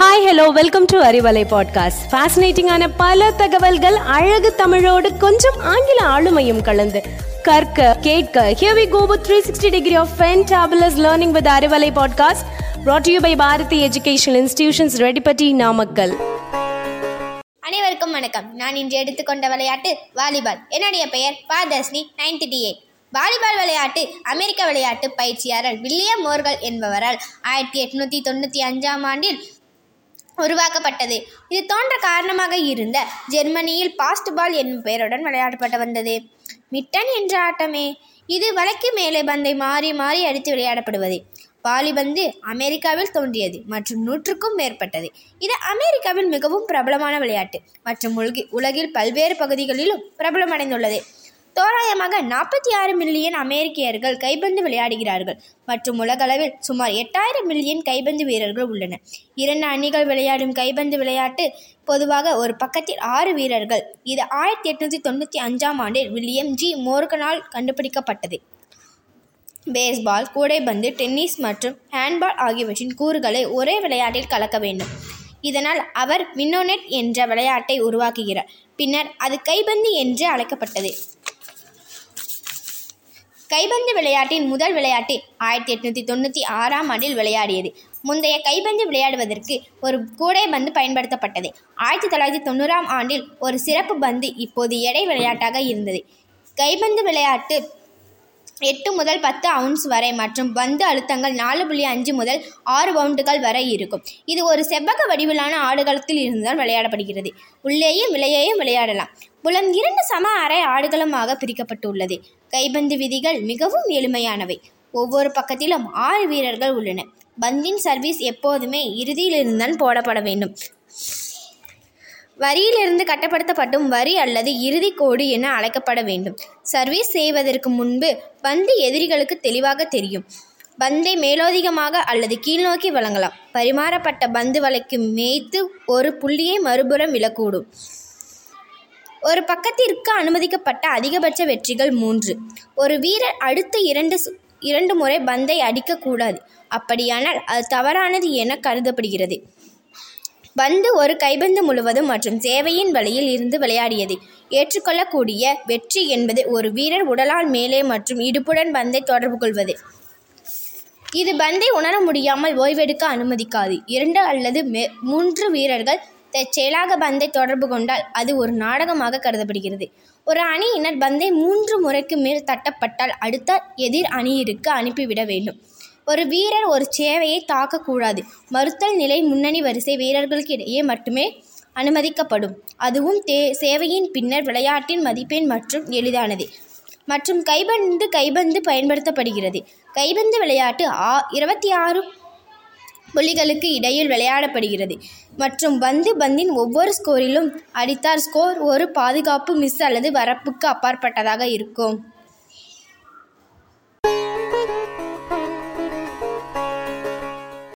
Hi hello welcome to Arivalai podcast ஃபேசினேட்டிங்கான பல தகவல்கள் அழகு தமிழோடு கொஞ்சம் ஆங்கில ஆளுமையும் கலந்து கற்க கேட்க here we go with 360 degree of fantabulous learning with Arivalai podcast brought to you by Bharathi educational institutions Reddipatti Namakkal அனைவருக்கும் வணக்கம். நான் இன்று எடுத்துக்கொண்ட விளையாட்டு வாலிபால். என்னுடைய பெயர் பாதர்ஸ்னி நைன்டி டி எயிட் வாலிபால் விளையாட்டு அமெரிக்க விளையாட்டு பயிற்சியாளர் வில்லியம் மோர்கள் என்பவரால் ஆயிரத்தி எட்நூற்றி தொண்ணூற்றி அஞ்சாம் ஆண்டில் உருவாக்கப்பட்டது. இது தோன்ற காரணமாக இருந்த ஜெர்மனியில் பாஸ்ட் பால் என்னும் பெயருடன் விளையாடப்பட்டு வந்தது. மிட்டன் என்ற ஆட்டமே இது வலைக்கு மேலே பந்தை மாறி மாறி அடித்து விளையாடப்படுவது. வாலிபந்து அமெரிக்காவில் தோன்றியது மற்றும் நூற்றுக்கும் மேற்பட்டது. இது அமெரிக்காவில் மிகவும் பிரபலமான விளையாட்டு மற்றும் உலகில் பல்வேறு பகுதிகளிலும் பிரபலமடைந்துள்ளது. தோராயமாக நாற்பத்தி ஆறு மில்லியன் அமெரிக்கர்கள் கைப்பந்து விளையாடுகிறார்கள். மற்றும் உலகளவில் சுமார் எட்டாயிரம் மில்லியன் கைபந்து வீரர்கள் உள்ளனர். இரண்டு அணிகள் விளையாடும் கைபந்து விளையாட்டு பொதுவாக ஒரு பக்கத்தில் ஆறு வீரர்கள். இது ஆயிரத்தி எட்நூற்றி தொண்ணூற்றி அஞ்சாம் ஆண்டில் வில்லியம் ஜி. மோர்கனால் கண்டுபிடிக்கப்பட்டது. பேஸ்பால் கூடைப்பந்து டென்னிஸ் மற்றும் ஹேண்ட்பால் ஆகியவற்றின் கூறுகளை ஒரே விளையாட்டில் கலக்க வேண்டும். இதனால் அவர் மின்னோனெட் என்ற விளையாட்டை உருவாக்குகிறார். பின்னர் அது கைபந்து என்று அழைக்கப்பட்டது. கைப்பந்து விளையாட்டின் முதல் விளையாட்டு ஆயிரத்தி எட்நூற்றி தொண்ணூற்றி ஆறாம் ஆண்டில் விளையாடியது. முந்தைய கைப்பந்து விளையாடுவதற்கு ஒரு கூடை பந்து பயன்படுத்தப்பட்டது. ஆயிரத்தி தொள்ளாயிரத்தி தொண்ணூறாம் ஆண்டில் ஒரு சிறப்பு பந்து இப்போது எடை விளையாட்டாக இருந்தது. கைப்பந்து விளையாட்டு எட்டு முதல் பத்து அவுன்ஸ் வரை மற்றும் பந்து அழுத்தங்கள் நாலு புள்ளி அஞ்சு முதல் ஆறு பவுண்டுகள் வரை இருக்கும். இது ஒரு செவ்வக வடிவிலான ஆடுகளத்தில் இருந்தால் விளையாடப்படுகிறது. உள்ளேயும் விலையையும் விளையாடலாம். புலம் இரண்டு சம அரை ஆடுகளமாக பிரிக்கப்பட்டுள்ளது. கைப்பந்து விதிகள் மிகவும் எளிமையானவை. ஒவ்வொரு பக்கத்திலும் ஆறு வீரர்கள் உள்ளனர் பந்தின் சர்வீஸ் எப்போதுமே இறுதியிலிருந்தான் போடப்பட வேண்டும். வரியிலிருந்து கட்டப்படுத்தப்படும் வரி அல்லது இறுதி கோடு என அழைக்கப்பட வேண்டும். சர்வீஸ் செய்வதற்கு முன்பு பந்து எதிரிகளுக்கு தெளிவாக தெரியும். பந்தை மேலோதிகமாக அல்லது கீழ்நோக்கி வழங்கலாம். பரிமாறப்பட்ட பந்து வலைக்கு மேய்த்து ஒரு புள்ளியை மறுபுறம் விழக்கூடும். ஒரு பக்கத்திற்கு அனுமதிக்கப்பட்ட அதிகபட்ச வெற்றிகள் மூன்று. ஒரு வீரர் அடுத்த இரண்டு சு- இரண்டு முறை பந்தை அடிக்கக்கூடாது அப்படியானால் அது தவறானது என கருதப்படுகிறது. பந்து ஒரு கைப்பந்து முழுவதும் மற்றும் சேவையின் வழியில் இருந்து விளையாடியது. ஏற்றுக்கொள்ளக்கூடிய வெற்றி என்பது ஒரு வீரர் உடலால் மேலே மற்றும் இடுப்புடன் பந்தை தொடர்பு கொள்வது. இது பந்தை உணர முடியாமல் ஓய்வெடுக்க அனுமதிக்காது. இரண்டு அல்லது மே மூன்று வீரர்கள் தற்செயலாக பந்தை தொடர்பு கொண்டால் அது ஒரு நாடகமாக கருதப்படுகிறது. ஒரு அணியினர் பந்தை மூன்று முறைக்கு மேல் தட்டப்பட்டால் அடுத்த எதிர் அணியிற்கு அனுப்பிவிட வேண்டும். ஒரு வீரர் ஒரு சேவையை தாக்கக்கூடாது. மறுத்தல் நிலை முன்னணி வரிசை வீரர்களுக்கு இடையே மட்டுமே அனுமதிக்கப்படும். அதுவும் தே சேவையின் பின்னர் விளையாட்டின் மதிப்பெண் மற்றும் எளிதானது. மற்றும் கைபந்து கைபந்து பயன்படுத்தப்படுகிறது. கைபந்து விளையாட்டு ஆ இருபத்தி ஆறு புள்ளிகளுக்கு இடையில் விளையாடப்படுகிறது. மற்றும் பந்து பந்தின் ஒவ்வொரு ஸ்கோரிலும் அடித்தார் ஸ்கோர் ஒரு பாதுகாப்பு மிஸ் அல்லது வரப்புக்கு அப்பாற்பட்டதாக இருக்கும்.